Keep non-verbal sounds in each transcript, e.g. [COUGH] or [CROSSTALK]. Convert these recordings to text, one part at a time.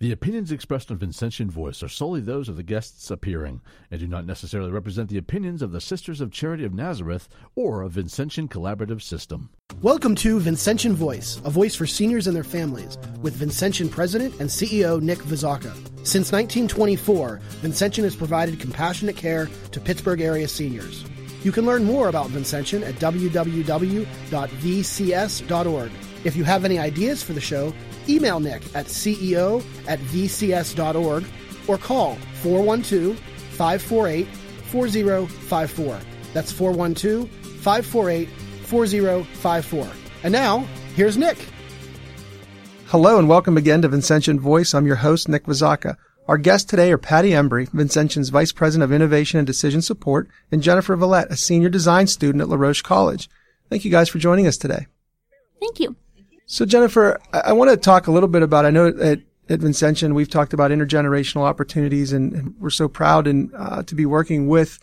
The opinions expressed on Vincentian Voice are solely those of the guests appearing and do not necessarily represent the opinions of the Sisters of Charity of Nazareth or of Vincentian Collaborative System. Welcome to Vincentian Voice, a voice for seniors and their families, with Vincentian President and CEO Nick Vizaka. Since 1924, Vincentian has provided compassionate care to Pittsburgh area seniors. You can learn more about Vincentian at www.vcs.org. If you have any ideas for the show, email Nick at CEO at VCS.org or call 412 548 4054. That's 412 548 4054. And now, here's Nick. Hello and welcome again to Vincentian Voice. I'm your host, Nick Vizaka. Our guests today are Patty Embry, Vincentian's Vice President of Innovation and Decision Support, and Jennifer Villette, a Senior Design student at La Roche College. Thank you guys for joining us today. Thank you. So Jennifer, I, I want to talk a little bit about, I know at, at Vincentian, we've talked about intergenerational opportunities and, and we're so proud and, uh, to be working with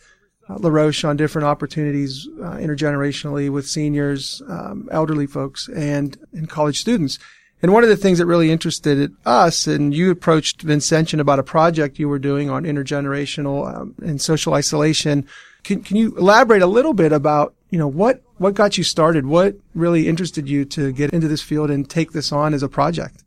uh, La Roche on different opportunities, uh, intergenerationally with seniors, um, elderly folks and, and college students. And one of the things that really interested us, and you approached Vincentian about a project you were doing on intergenerational um, and social isolation. Can, can you elaborate a little bit about, you know, what, what got you started? What really interested you to get into this field and take this on as a project?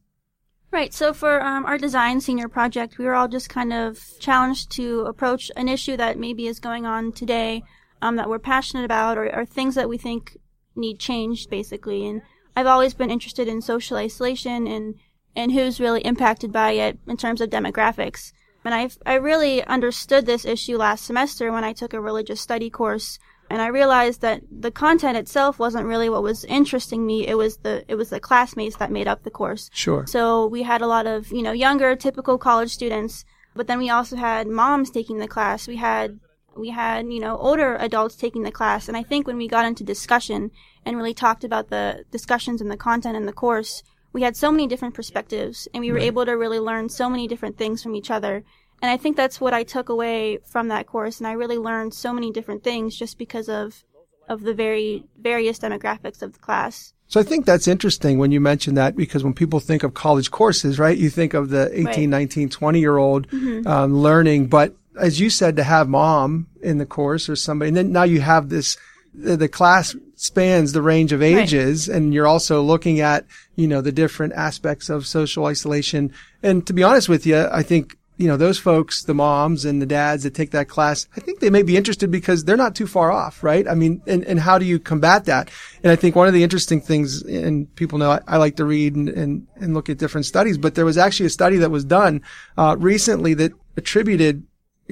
Right. So for um, our design senior project, we were all just kind of challenged to approach an issue that maybe is going on today, um, that we're passionate about, or, or things that we think need changed, basically. And I've always been interested in social isolation and and who's really impacted by it in terms of demographics. And I I really understood this issue last semester when I took a religious study course and I realized that the content itself wasn't really what was interesting me. It was the it was the classmates that made up the course. Sure. So we had a lot of you know younger, typical college students, but then we also had moms taking the class. We had we had you know older adults taking the class, and I think when we got into discussion and really talked about the discussions and the content in the course, we had so many different perspectives, and we were Right. able to really learn so many different things from each other. And I think that's what I took away from that course, and I really learned so many different things just because of of the very various demographics of the class. So I think that's interesting when you mention that because when people think of college courses, right, you think of the 18, Right. 19, 20 year old um, learning. But as you said, to have mom in the course or somebody, and then now you have this, the, the class spans the range of ages and you're also looking at, you know, the different aspects of social isolation. And to be honest with you, I think you know, those folks, the moms and the dads that take that class, I think they may be interested because they're not too far off, right? I mean, and, and how do you combat that? And I think one of the interesting things, and people know I, I like to read and, and, and look at different studies, but there was actually a study that was done, uh, recently that attributed,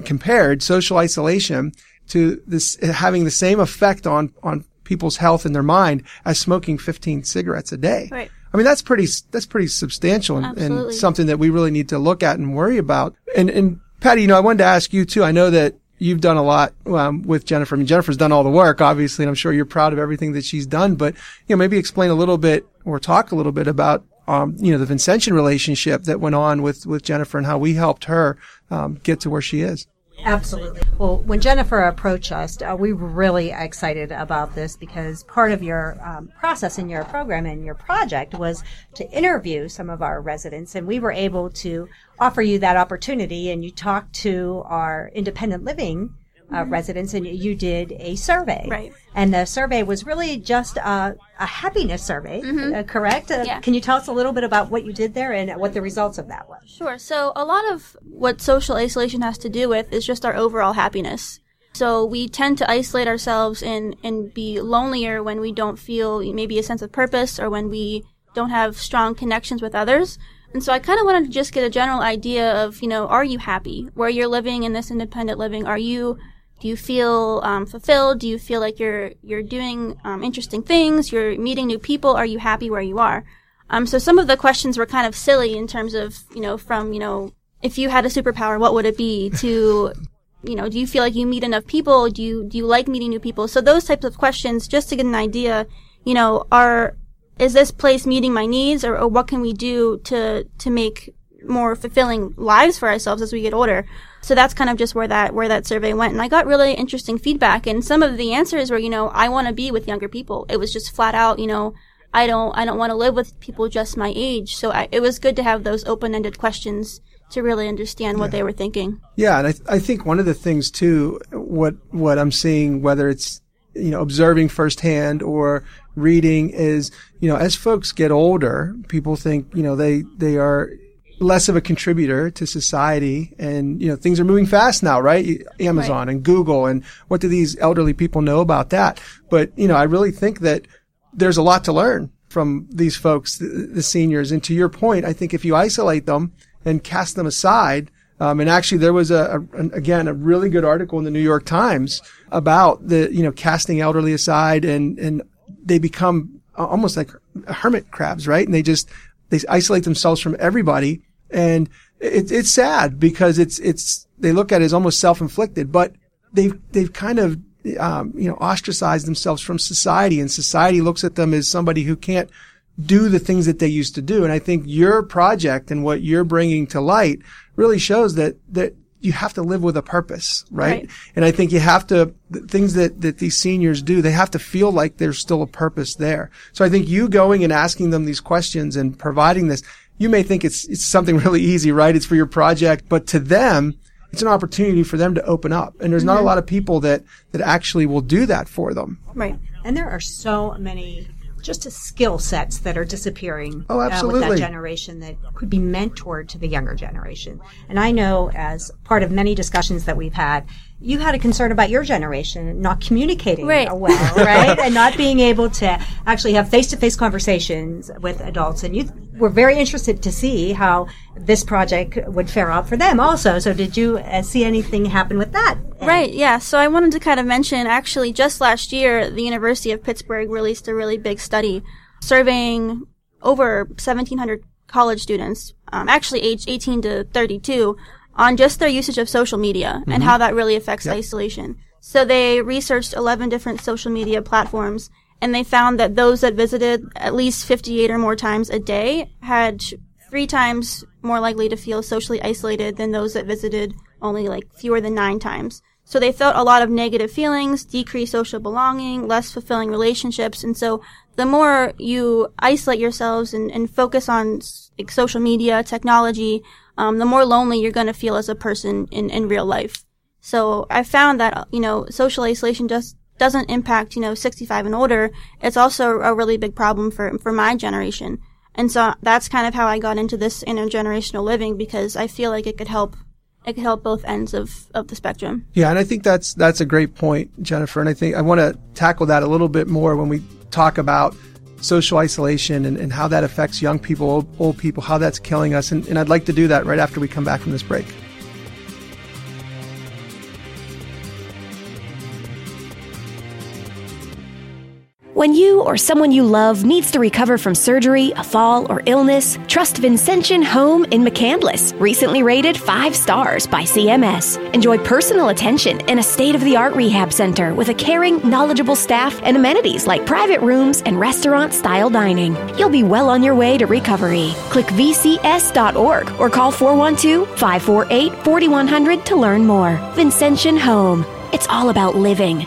compared social isolation to this having the same effect on, on people's health and their mind as smoking 15 cigarettes a day. Right. I mean, that's pretty, that's pretty substantial and, and something that we really need to look at and worry about. And, and Patty, you know, I wanted to ask you too. I know that you've done a lot um, with Jennifer. I mean, Jennifer's done all the work, obviously, and I'm sure you're proud of everything that she's done. But you know, maybe explain a little bit or talk a little bit about um, you know the Vincentian relationship that went on with with Jennifer and how we helped her um, get to where she is. Absolutely. Well, when Jennifer approached us, uh, we were really excited about this because part of your um, process in your program and your project was to interview some of our residents, and we were able to offer you that opportunity. And you talked to our independent living uh, residents, and you did a survey. Right. And the survey was really just a, a happiness survey, uh, correct? Uh, Yeah. Can you tell us a little bit about what you did there and what the results of that was? Sure. So a lot of what social isolation has to do with is just our overall happiness. So we tend to isolate ourselves and, and be lonelier when we don't feel maybe a sense of purpose or when we don't have strong connections with others. And so I kind of wanted to just get a general idea of, you know, are you happy where you're living in this independent living? Are you, do you feel um, fulfilled? Do you feel like you're you're doing um, interesting things? You're meeting new people. Are you happy where you are? Um, so some of the questions were kind of silly in terms of, you know, from, you know, if you had a superpower, what would it be to, you know, do you feel like you meet enough people? Do you, do you like meeting new people? So those types of questions, just to get an idea, you know, are, is this place meeting my needs or, or what can we do to, to make more fulfilling lives for ourselves as we get older? So that's kind of just where that, where that survey went. And I got really interesting feedback and some of the answers were, you know, I want to be with younger people. It was just flat out, you know, I don't I don't want to live with people just my age. So I, it was good to have those open-ended questions to really understand what Yeah. they were thinking. Yeah, and I, th- I think one of the things too, what what I'm seeing, whether it's you know observing firsthand or reading, is you know as folks get older, people think you know they they are less of a contributor to society, and you know things are moving fast now, right? Amazon and Google, and what do these elderly people know about that? But you know, I really think that there's a lot to learn from these folks, the, the seniors. And to your point, I think if you isolate them and cast them aside, um, and actually there was a, a, an- again, a really good article in the New York Times about the, you know, casting elderly aside and, and they become almost like hermit crabs, right? And they just, they isolate themselves from everybody. And it, it's sad because it's, it's, they look at it as almost self-inflicted, but they've, they've kind of, um, you know, ostracized themselves from society and society looks at them as somebody who can't do the things that they used to do. And I think your project and what you're bringing to light really shows that, that you have to live with a purpose, right? Right. And I think you have to, the things that, that these seniors do, they have to feel like there's still a purpose there. So I think you going and asking them these questions and providing this, you may think it's, it's something [LAUGHS] really easy, right? It's for your project, but to them, it's an opportunity for them to open up. And there's not a lot of people that, that actually will do that for them. Right. And there are so many just skill sets that are disappearing Oh, uh, with that generation that could be mentored to the younger generation. And I know as part of many discussions that we've had, you had a concern about your generation not communicating Right. well, right? [LAUGHS] and not being able to actually have face-to-face conversations with adults. And you were very interested to see how this project would fare out for them also. So did you uh, see anything happen with that? Right, yeah. So I wanted to kind of mention actually just last year, the University of Pittsburgh released a really big study surveying over 1,700 college students, um, actually aged 18 to 32, on just their usage of social media and mm-hmm. how that really affects isolation. So they researched 11 different social media platforms and they found that those that visited at least 58 or more times a day had three times more likely to feel socially isolated than those that visited only like fewer than nine times. So they felt a lot of negative feelings, decreased social belonging, less fulfilling relationships. And so the more you isolate yourselves and, and focus on like social media, technology, um, the more lonely you're going to feel as a person in, in real life. So I found that, you know, social isolation just doesn't impact, you know, 65 and older. It's also a really big problem for, for my generation. And so that's kind of how I got into this intergenerational living because I feel like it could help, it could help both ends of, of the spectrum. Yeah, and I think that's that's a great point, Jennifer. And I think I want to tackle that a little bit more when we talk about social isolation and, and how that affects young people, old, old people, how that's killing us. And, and I'd like to do that right after we come back from this break. When you or someone you love needs to recover from surgery, a fall, or illness, trust Vincentian Home in McCandless, recently rated 5 stars by CMS. Enjoy personal attention in a state of the art rehab center with a caring, knowledgeable staff and amenities like private rooms and restaurant style dining. You'll be well on your way to recovery. Click vcs.org or call 412 548 4100 to learn more. Vincentian Home. It's all about living.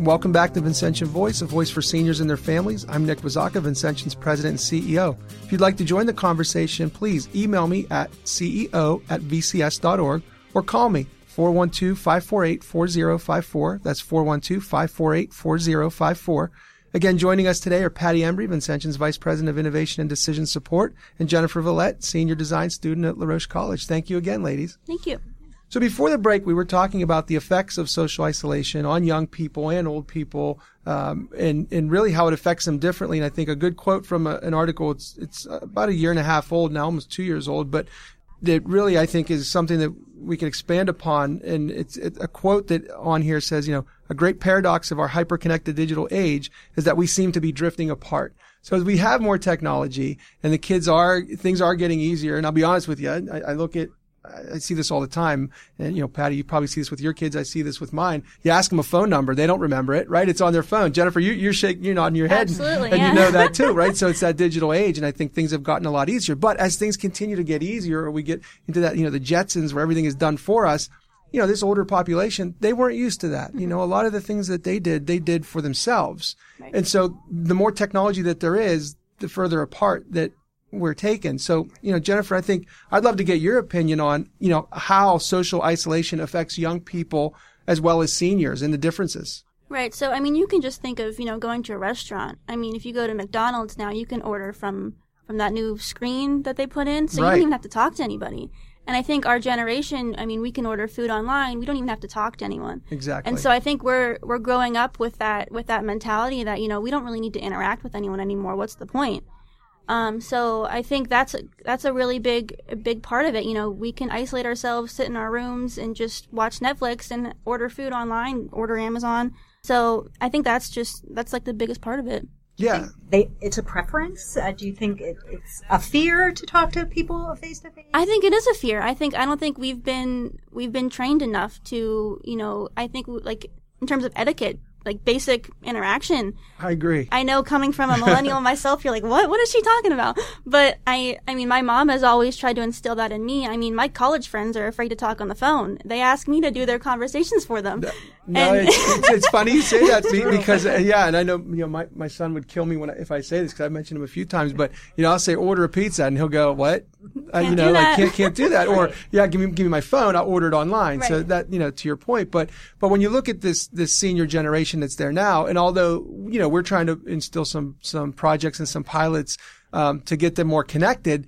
Welcome back to Vincentian Voice, a voice for seniors and their families. I'm Nick Vazaka, Vincentian's president and CEO. If you'd like to join the conversation, please email me at ceo at vcs.org or call me 412-548-4054. That's 412-548-4054. Again, joining us today are Patty Embry, Vincentian's Vice President of Innovation and Decision Support, and Jennifer Villette, Senior Design Student at LaRoche College. Thank you again, ladies. Thank you. So before the break, we were talking about the effects of social isolation on young people and old people, um, and and really how it affects them differently. And I think a good quote from a, an article. It's it's about a year and a half old now, almost two years old, but that really I think is something that we can expand upon. And it's, it's a quote that on here says, you know, a great paradox of our hyper-connected digital age is that we seem to be drifting apart. So as we have more technology and the kids are, things are getting easier. And I'll be honest with you, I, I look at I see this all the time. And, you know, Patty, you probably see this with your kids. I see this with mine. You ask them a phone number. They don't remember it, right? It's on their phone. Jennifer, you, you're shaking, you're nodding your head. Absolutely, And yeah. you know that [LAUGHS] too, right? So it's that digital age. And I think things have gotten a lot easier. But as things continue to get easier or we get into that, you know, the Jetsons where everything is done for us, you know, this older population, they weren't used to that. You mm-hmm. know, a lot of the things that they did, they did for themselves. And so the more technology that there is, the further apart that we're taken. So, you know, Jennifer, I think I'd love to get your opinion on, you know, how social isolation affects young people as well as seniors and the differences. Right. So, I mean, you can just think of, you know, going to a restaurant. I mean, if you go to McDonald's now, you can order from from that new screen that they put in, so you don't even have to talk to anybody. And I think our generation, I mean, we can order food online. We don't even have to talk to anyone. Exactly. And so I think we're we're growing up with that with that mentality that you know we don't really need to interact with anyone anymore. What's the point? Um, so I think that's a, that's a really big a big part of it. You know, we can isolate ourselves, sit in our rooms, and just watch Netflix and order food online, order Amazon. So I think that's just that's like the biggest part of it. yeah. They, it's a preference. Uh, do you think it, it's a fear to talk to people face to face? I think it is a fear. I think I don't think we've been we've been trained enough to you know I think like in terms of etiquette, like basic interaction. I agree. I know coming from a [LAUGHS] millennial myself, you're like, what? What is she talking about? But I, I mean, my mom has always tried to instill that in me. I mean, my college friends are afraid to talk on the phone. They ask me to do their conversations for them. No, And- it's, [LAUGHS] it's, it's funny you say that be- [LAUGHS] because uh, yeah, and I know you know my, my son would kill me when I, if I say this because I've mentioned him a few times. But you know, I'll say order a pizza and he'll go what? Uh, you know, like can't can't do that. Or yeah, give me give me my phone. I'll order it online. So that you know to your point. But but when you look at this this senior generation that's there now, and although you know we're trying to instill some some projects and some pilots um, to get them more connected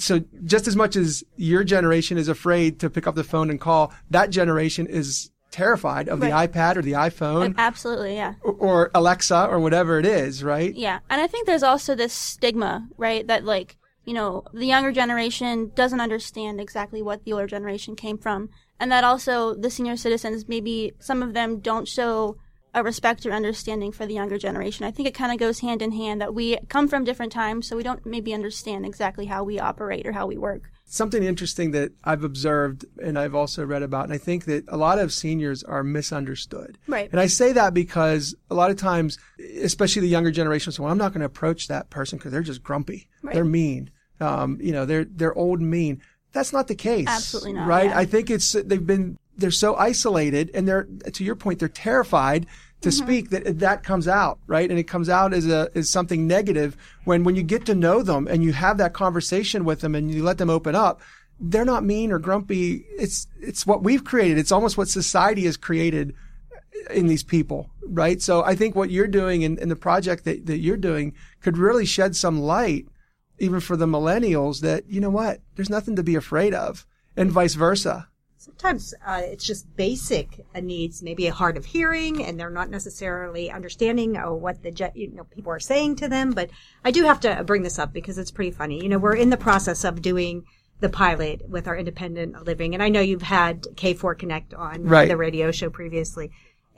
so just as much as your generation is afraid to pick up the phone and call, that generation is terrified of the iPad or the iPhone Absolutely, yeah. or, or Alexa or whatever it is, right? Yeah. And I think there's also this stigma, right? That like, you know, the younger generation doesn't understand exactly what the older generation came from. And that also the senior citizens, maybe some of them don't show a respect or understanding for the younger generation. I think it kind of goes hand in hand that we come from different times, so we don't maybe understand exactly how we operate or how we work. Something interesting that I've observed and I've also read about, and I think that a lot of seniors are misunderstood. Right. And I say that because a lot of times, especially the younger generation, well, I'm not going to approach that person because they're just grumpy. Right. They're mean. Um, you know, they're, they're old and mean. That's not the case. Absolutely not, Right. yeah. I think it's, they've been, they're so isolated and they're, to your point, they're terrified to Mm-hmm. speak that that comes out, right? And it comes out as a, as something negative when, when you get to know them and you have that conversation with them and you let them open up, they're not mean or grumpy. It's, it's what we've created. It's almost what society has created in these people, right? So I think what you're doing and, and the project that, that you're doing could really shed some light, even for the millennials, that, you know what, there's nothing to be afraid of, and vice versa. Sometimes uh, it's just basic needs, maybe a hard of hearing, and they're not necessarily understanding uh, what the je- you know people are saying to them. But I do have to bring this up because it's pretty funny. You know, we're in the process of doing the pilot with our independent living, and I know you've had K4 Connect on Right. the radio show previously.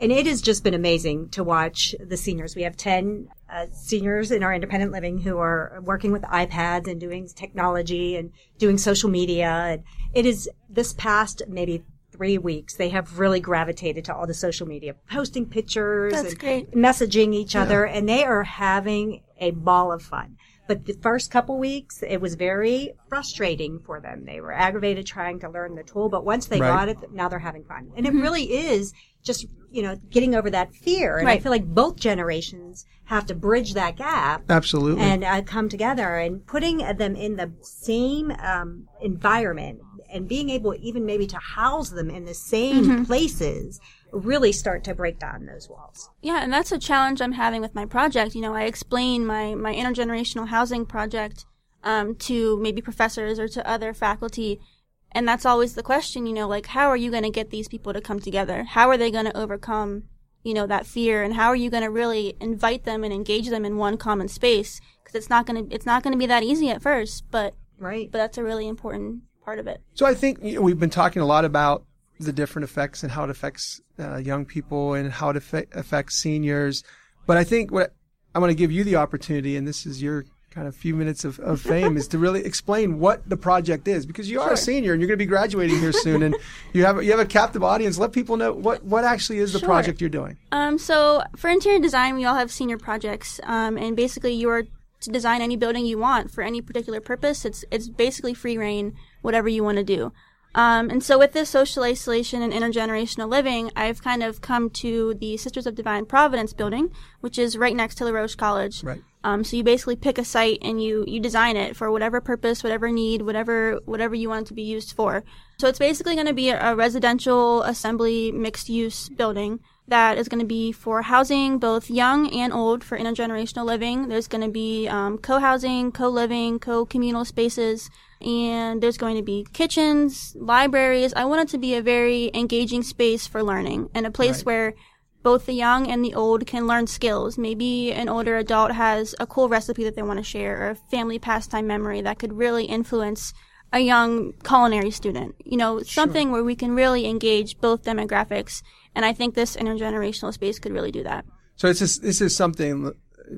And it has just been amazing to watch the seniors. We have 10 uh, seniors in our independent living who are working with iPads and doing technology and doing social media. And it is this past maybe three weeks, they have really gravitated to all the social media, posting pictures That's and great. messaging each other, and they are having a ball of fun. But the first couple weeks, it was very frustrating for them. They were aggravated trying to learn the tool, but once they Right. got it, now they're having fun. And it really is just, you know, getting over that fear. And I feel like both generations have to bridge that gap Absolutely. and uh, come together and putting them in the same um, environment and being able even maybe to house them in the same places really start to break down those walls. Yeah, and that's a challenge I'm having with my project. You know, I explain my, my intergenerational housing project um, to maybe professors or to other faculty. And that's always the question, you know, like, how are you going to get these people to come together? How are they going to overcome, you know, that fear? And how are you going to really invite them and engage them in one common space? Because it's not going to, it's not going to be that easy at first, but, Right. but that's a really important part of it. So I think you know, we've been talking a lot about the different effects and how it affects uh, young people and how it affe- affects seniors. But I think what I want to give you the opportunity, and this is your kind of few minutes of, of fame, is to really explain what the project is because you are a senior and you're going to be graduating here soon, and [LAUGHS] you have you have a captive audience. Let people know what what actually is the Sure. project you're doing. Um, so for interior design, we all have senior projects, um, and basically you are to design any building you want for any particular purpose. It's it's basically free reign, whatever you want to do. Um, and so with this social isolation and intergenerational living, I've kind of come to the Sisters of Divine Providence building, which is right next to La Roche College. Right. Um, so you basically pick a site and you, you design it for whatever purpose, whatever need, whatever whatever you want it to be used for. So it's basically going to be a, a residential assembly mixed use building that is going to be for housing both young and old for intergenerational living. There's going to be um, co-housing, co-living, co-communal spaces, and there's going to be kitchens, libraries. I want it to be a very engaging space for learning and a place Right. where both the young and the old can learn skills. Maybe an older adult has a cool recipe that they want to share or a family pastime memory that could really influence a young culinary student. You know, something where we can really engage both demographics. And I think this intergenerational space could really do that. So it's just, this is something.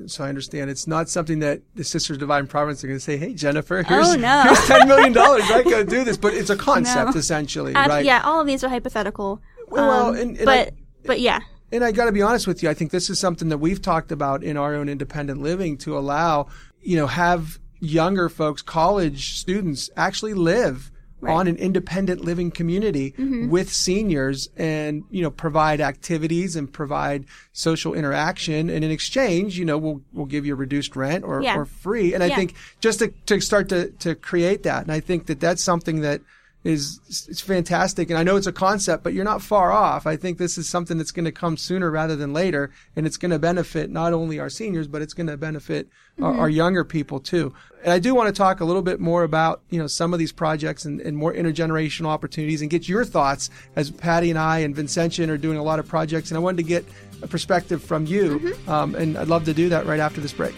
So I understand it's not something that the Sisters of Divine Providence are going to say, "Hey Jennifer, here's Oh, no. here's ten million [LAUGHS] dollars, right? Go do this." But it's a concept No. essentially, right? Yeah, all of these are hypothetical. Well, Um, and- and but I- but yeah, And I got to be honest with you. I think this is something that we've talked about in our own independent living to allow, you know, have younger folks, college students actually live on an independent living community Mm-hmm. with seniors and, you know, provide activities and provide social interaction. And in exchange, you know, we'll, we'll give you reduced rent or, Yeah. or free. And I Yeah. think just to, to start to, to create that. And I think that that's something that is it's fantastic. And I know it's a concept, but you're not far off. I think this is something that's going to come sooner rather than later. And it's going to benefit not only our seniors, but it's going to benefit our, our younger people too. And I do want to talk a little bit more about, you know, some of these projects and, and more intergenerational opportunities and get your thoughts as Patty and I and Vincentian are doing a lot of projects. And I wanted to get a perspective from you. Um, and I'd love to do that right after this break.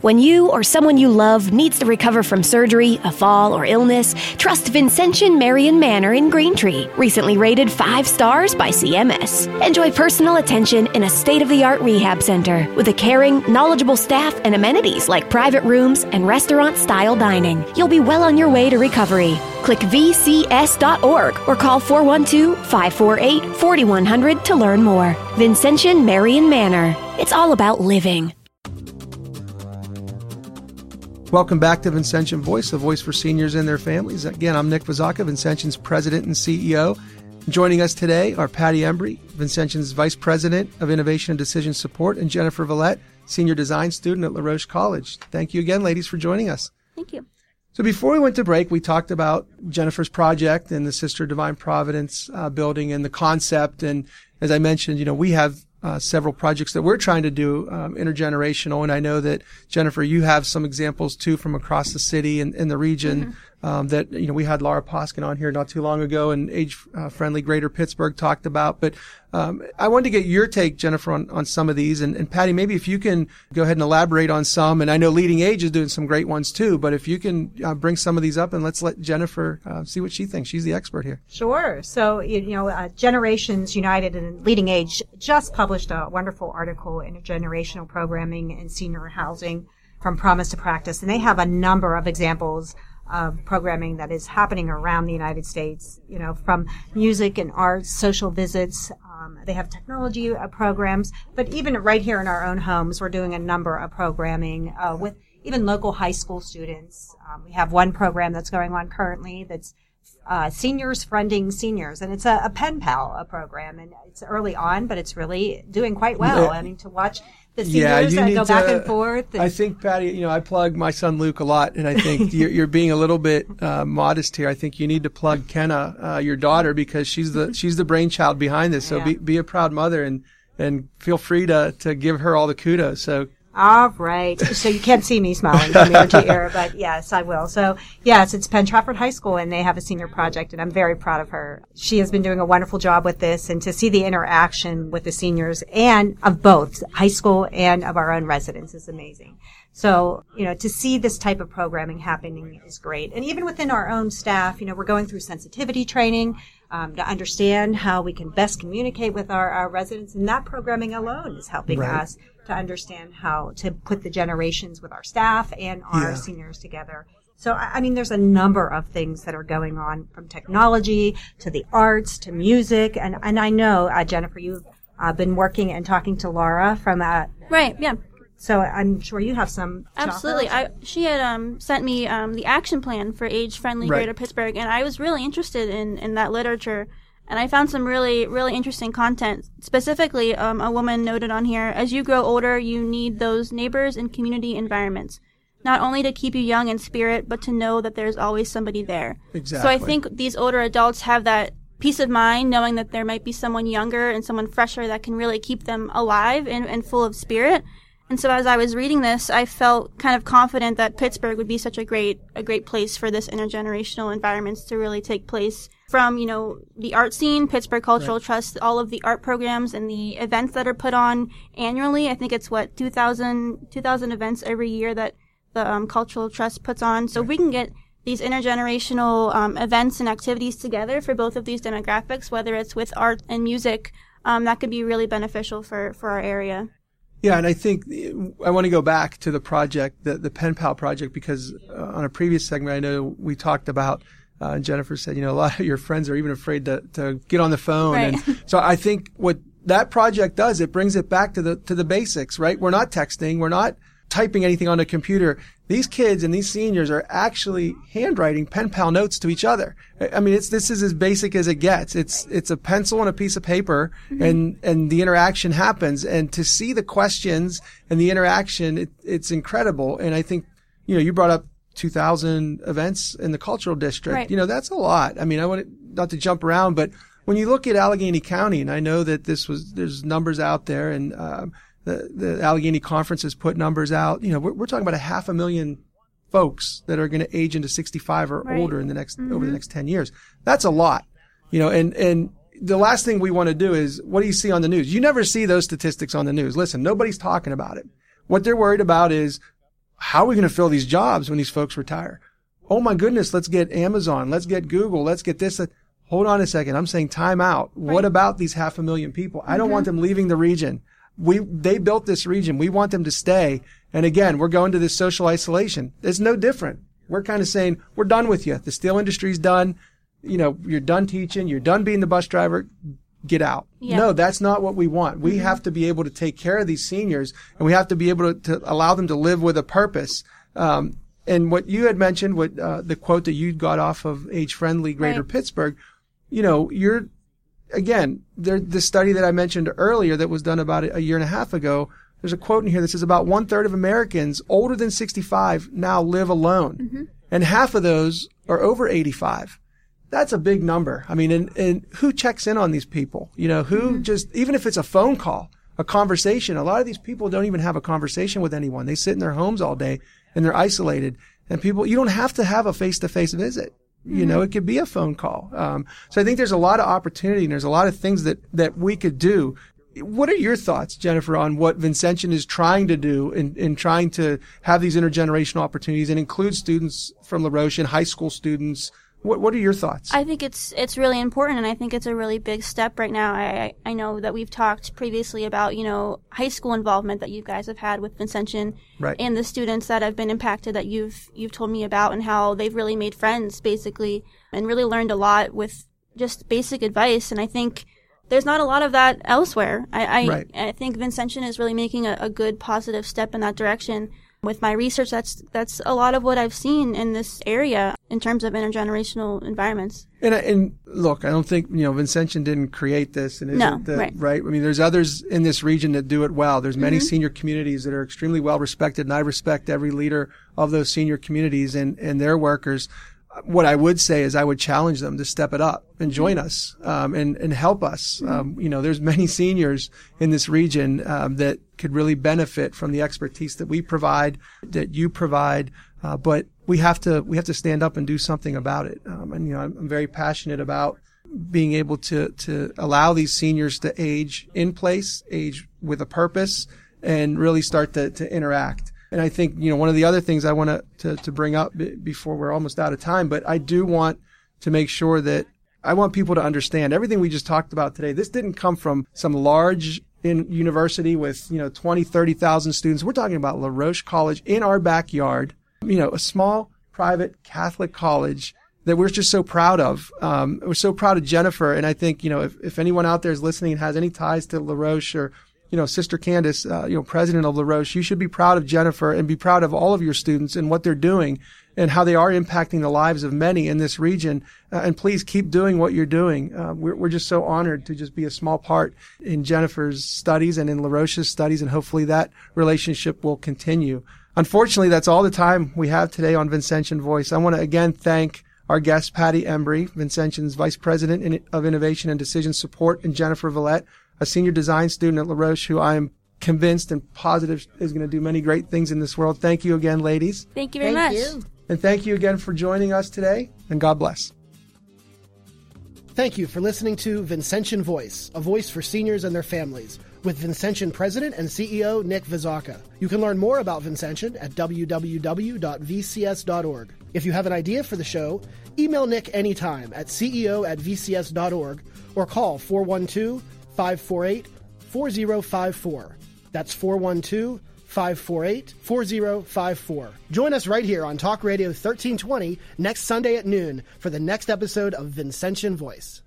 When you or someone you love needs to recover from surgery, a fall, or illness, trust Vincentian Marion Manor in Greentree, recently rated 5 stars by CMS. Enjoy personal attention in a state of the art rehab center with a caring, knowledgeable staff and amenities like private rooms and restaurant style dining. You'll be well on your way to recovery. Click vcs.org or call 412 548 4100 to learn more. Vincentian Marion Manor. It's all about living. Welcome back to Vincentian Voice, the voice for seniors and their families. Again, I'm Nick Vazaka, Vincentian's president and CEO. Joining us today are Patty Embry, Vincentian's vice president of innovation and decision support, and Jennifer Villette, senior design student at La Roche College. Thank you again, ladies, for joining us. thank you. So before we went to break, we talked about Jennifer's project and the Sister Divine Providence uh, building and the concept. And as I mentioned, you know, we have uh, several projects that we're trying to do um, intergenerational. And I know that Jennifer, you have some examples too from across the city and in the region. Um, that you know we had Laura Poskin on here not too long ago, and age uh, friendly Greater Pittsburgh talked about. But um, I wanted to get your take, Jennifer, on, on some of these, and, and Patty, maybe if you can go ahead and elaborate on some. And I know Leading Age is doing some great ones too, but if you can uh, bring some of these up, and let's let Jennifer uh, see what she thinks. She's the expert here. Sure. So, you know, uh, Generations United and Leading Age just published a wonderful article in intergenerational programming and senior housing from promise to practice. And they have a number of examples of programming that is happening around the United States, you know, from music and arts, social visits. Um, they have technology uh, programs, but even right here in our own homes, we're doing a number of programming uh, with even local high school students. Um, we have one program that's going on currently that's uh, seniors friending seniors, and it's a, a pen pal a program, and it's early on, but it's really doing quite well. I mean, to watch the seniors uh, go back and forth. I think Patty, you know, I plug my son Luke a lot, and I think [LAUGHS] you're, you're being a little bit uh, modest here. I think you need to plug Kenna, uh, your daughter, because she's the [LAUGHS] she's the brainchild behind this. So Yeah. be be a proud mother and and feel free to to give her all the kudos. So All right. So you can't see me smiling from ear to ear, but yes, I will. So yes, it's Penn Trafford High School and they have a senior project and I'm very proud of her. She has been doing a wonderful job with this and to see the interaction with the seniors and of both high school and of our own residents is amazing. So, you know, to see this type of programming happening is great. And even within our own staff, you know, we're going through sensitivity training um, to understand how we can best communicate with our, our residents. And that programming alone is helping Right. us to understand how to put the generations with our staff and our Yeah. seniors together. So, I I mean, there's a number of things that are going on from technology to the arts to music. And, and I know, uh, Jennifer, you've uh, been working and talking to Laura from uh, Right. Yeah. So I'm sure you have some. Absolutely. I, she had um, sent me um, the action plan for age friendly Right. Greater Pittsburgh, and I was really interested in, in that literature. And I found some really, really interesting content. Specifically, um, a woman noted on here as you grow older, you need those neighbors and community environments, not only to keep you young in spirit, but to know that there's always somebody there. Exactly. So I think these older adults have that peace of mind knowing that there might be someone younger and someone fresher that can really keep them alive and, and full of spirit. And so as I was reading this, I felt kind of confident that Pittsburgh would be such a great a great place for this intergenerational environments to really take place. From, you know, the art scene, Pittsburgh Cultural Trust, all of the art programs and the events that are put on annually. I think it's what 2000 2000 events every year that the um, Cultural Trust puts on. So if we can get these intergenerational um, events and activities together for both of these demographics, whether it's with art and music, um, that could be really beneficial for, for our area. Yeah, and I think I want to go back to the project, the, the Pen Pal project, because uh, on a previous segment, I know we talked about, uh, Jennifer said, you know, a lot of [LAUGHS] your friends are even afraid to, to get on the phone. Right. And [LAUGHS] so I think what that project does, it brings it back to the, to the basics, right? We're not texting. We're not typing anything on a computer. These kids and these seniors are actually handwriting pen pal notes to each other. I mean, it's, this is as basic as it gets. It's, it's a pencil and a piece of paper and, and the interaction happens. And to see the questions and the interaction, it, it's incredible. And I think, you know, you brought up 2000 events in the cultural district. Right. You know, that's a lot. I mean, I want not to jump around, but when you look at Allegheny County, and I know that this was, there's numbers out there and, um, the, the Allegheny Conference has put numbers out. You know, we're, we're talking about a half a million folks that are going to age into 65 or Right. older in the next, over the mm-hmm. next 10 years. That's a lot, you know, and, and the last thing we want to do is what do you see on the news? You never see those statistics on the news. Listen, nobody's talking about it. What they're worried about is how are we going to fill these jobs when these folks retire? Oh my goodness, let's get Amazon, let's get Google, let's get this. Hold on a second. I'm saying time out. What about these half a million people? I don't want mm-hmm. them leaving the region. We, they built this region. We want them to stay. And again, we're going to this social isolation. It's no different. We're kind of saying, we're done with you. The steel industry's done. You know, you're done teaching. You're done being the bus driver. Get out. Yeah. No, that's not what we want. We have to be able to take care of these seniors and we have to be able to, to allow them to live with a purpose. Um, and what you had mentioned, what, uh, the quote that you got off of age friendly greater Right. Pittsburgh, you know, you're, again, there, the study that I mentioned earlier that was done about a year and a half ago, there's a quote in here that says about one third of Americans older than 65 now live alone. Mm-hmm. And half of those are over 85. That's a big number. I mean, and, and who checks in on these people? You know, who mm-hmm. just, even if it's a phone call, a conversation, a lot of these people don't even have a conversation with anyone. They sit in their homes all day and they're isolated. And people, you don't have to have a face to face visit. You know, it could be a phone call. Um, so I think there's a lot of opportunity and there's a lot of things that, that we could do. What are your thoughts, Jennifer, on what Vincentian is trying to do in, in trying to have these intergenerational opportunities and include students from La Roche and high school students? What, what are your thoughts? I think it's it's really important, and I think it's a really big step right now. I I know that we've talked previously about you know high school involvement that you guys have had with Vincentian, Right. and the students that have been impacted that you've you've told me about, and how they've really made friends basically, and really learned a lot with just basic advice. And I think there's not a lot of that elsewhere. I I, Right. I think Vincentian is really making a, a good positive step in that direction. With my research, that's that's a lot of what I've seen in this area in terms of intergenerational environments. And, I- and look, I don't think, you know, Vincentian didn't create this and isn't No, the, right. I mean, there's others in this region that do it well. There's many mm-hmm. senior communities that are extremely well respected and I respect every leader of those senior communities and, and their workers. What I would say is I would challenge them to step it up and join us, um, and, and help us. Um, you know, there's many seniors in this region, um, that could really benefit from the expertise that we provide, that you provide. Uh, but we have to, we have to stand up and do something about it. Um, and, you know, I'm, I'm very passionate about being able to, to allow these seniors to age in place, age with a purpose, and really start to, to interact. And I think, you know, one of the other things I want to, to, bring up b- before we're almost out of time, but I do want to make sure that I want people to understand everything we just talked about today. This didn't come from some large in university with, you know, 20, 30,000 students. We're talking about La Roche College in our backyard, you know, a small private Catholic college that we're just so proud of. Um, we're so proud of Jennifer. And I think, you know, if, if anyone out there is listening and has any ties to La Roche or you know, Sister Candace, uh, you know, president of LaRoche, you should be proud of Jennifer and be proud of all of your students and what they're doing and how they are impacting the lives of many in this region. Uh, and please keep doing what you're doing. Uh, we're, we're just so honored to just be a small part in Jennifer's studies and in LaRoche's studies. And hopefully that relationship will continue. Unfortunately, that's all the time we have today on Vincentian Voice. I want to again thank our guest, Patty Embry, Vincentian's Vice President of Innovation and Decision Support, and Jennifer Villette, a senior design student at La Roche who I am convinced and positive is going to do many great things in this world. Thank you again, ladies. Thank you very Thank much. you. And thank you again for joining us today, and God bless. Thank you for listening to Vincentian Voice, a voice for seniors and their families, with Vincentian President and CEO Nick Vizaka. You can learn more about Vincentian at www.vcs.org. If you have an idea for the show, email Nick anytime at ceo at vcs.org or call 412 548 4054. That's 412 548 4054. Join us right here on Talk Radio 1320 next Sunday at noon for the next episode of Vincentian Voice.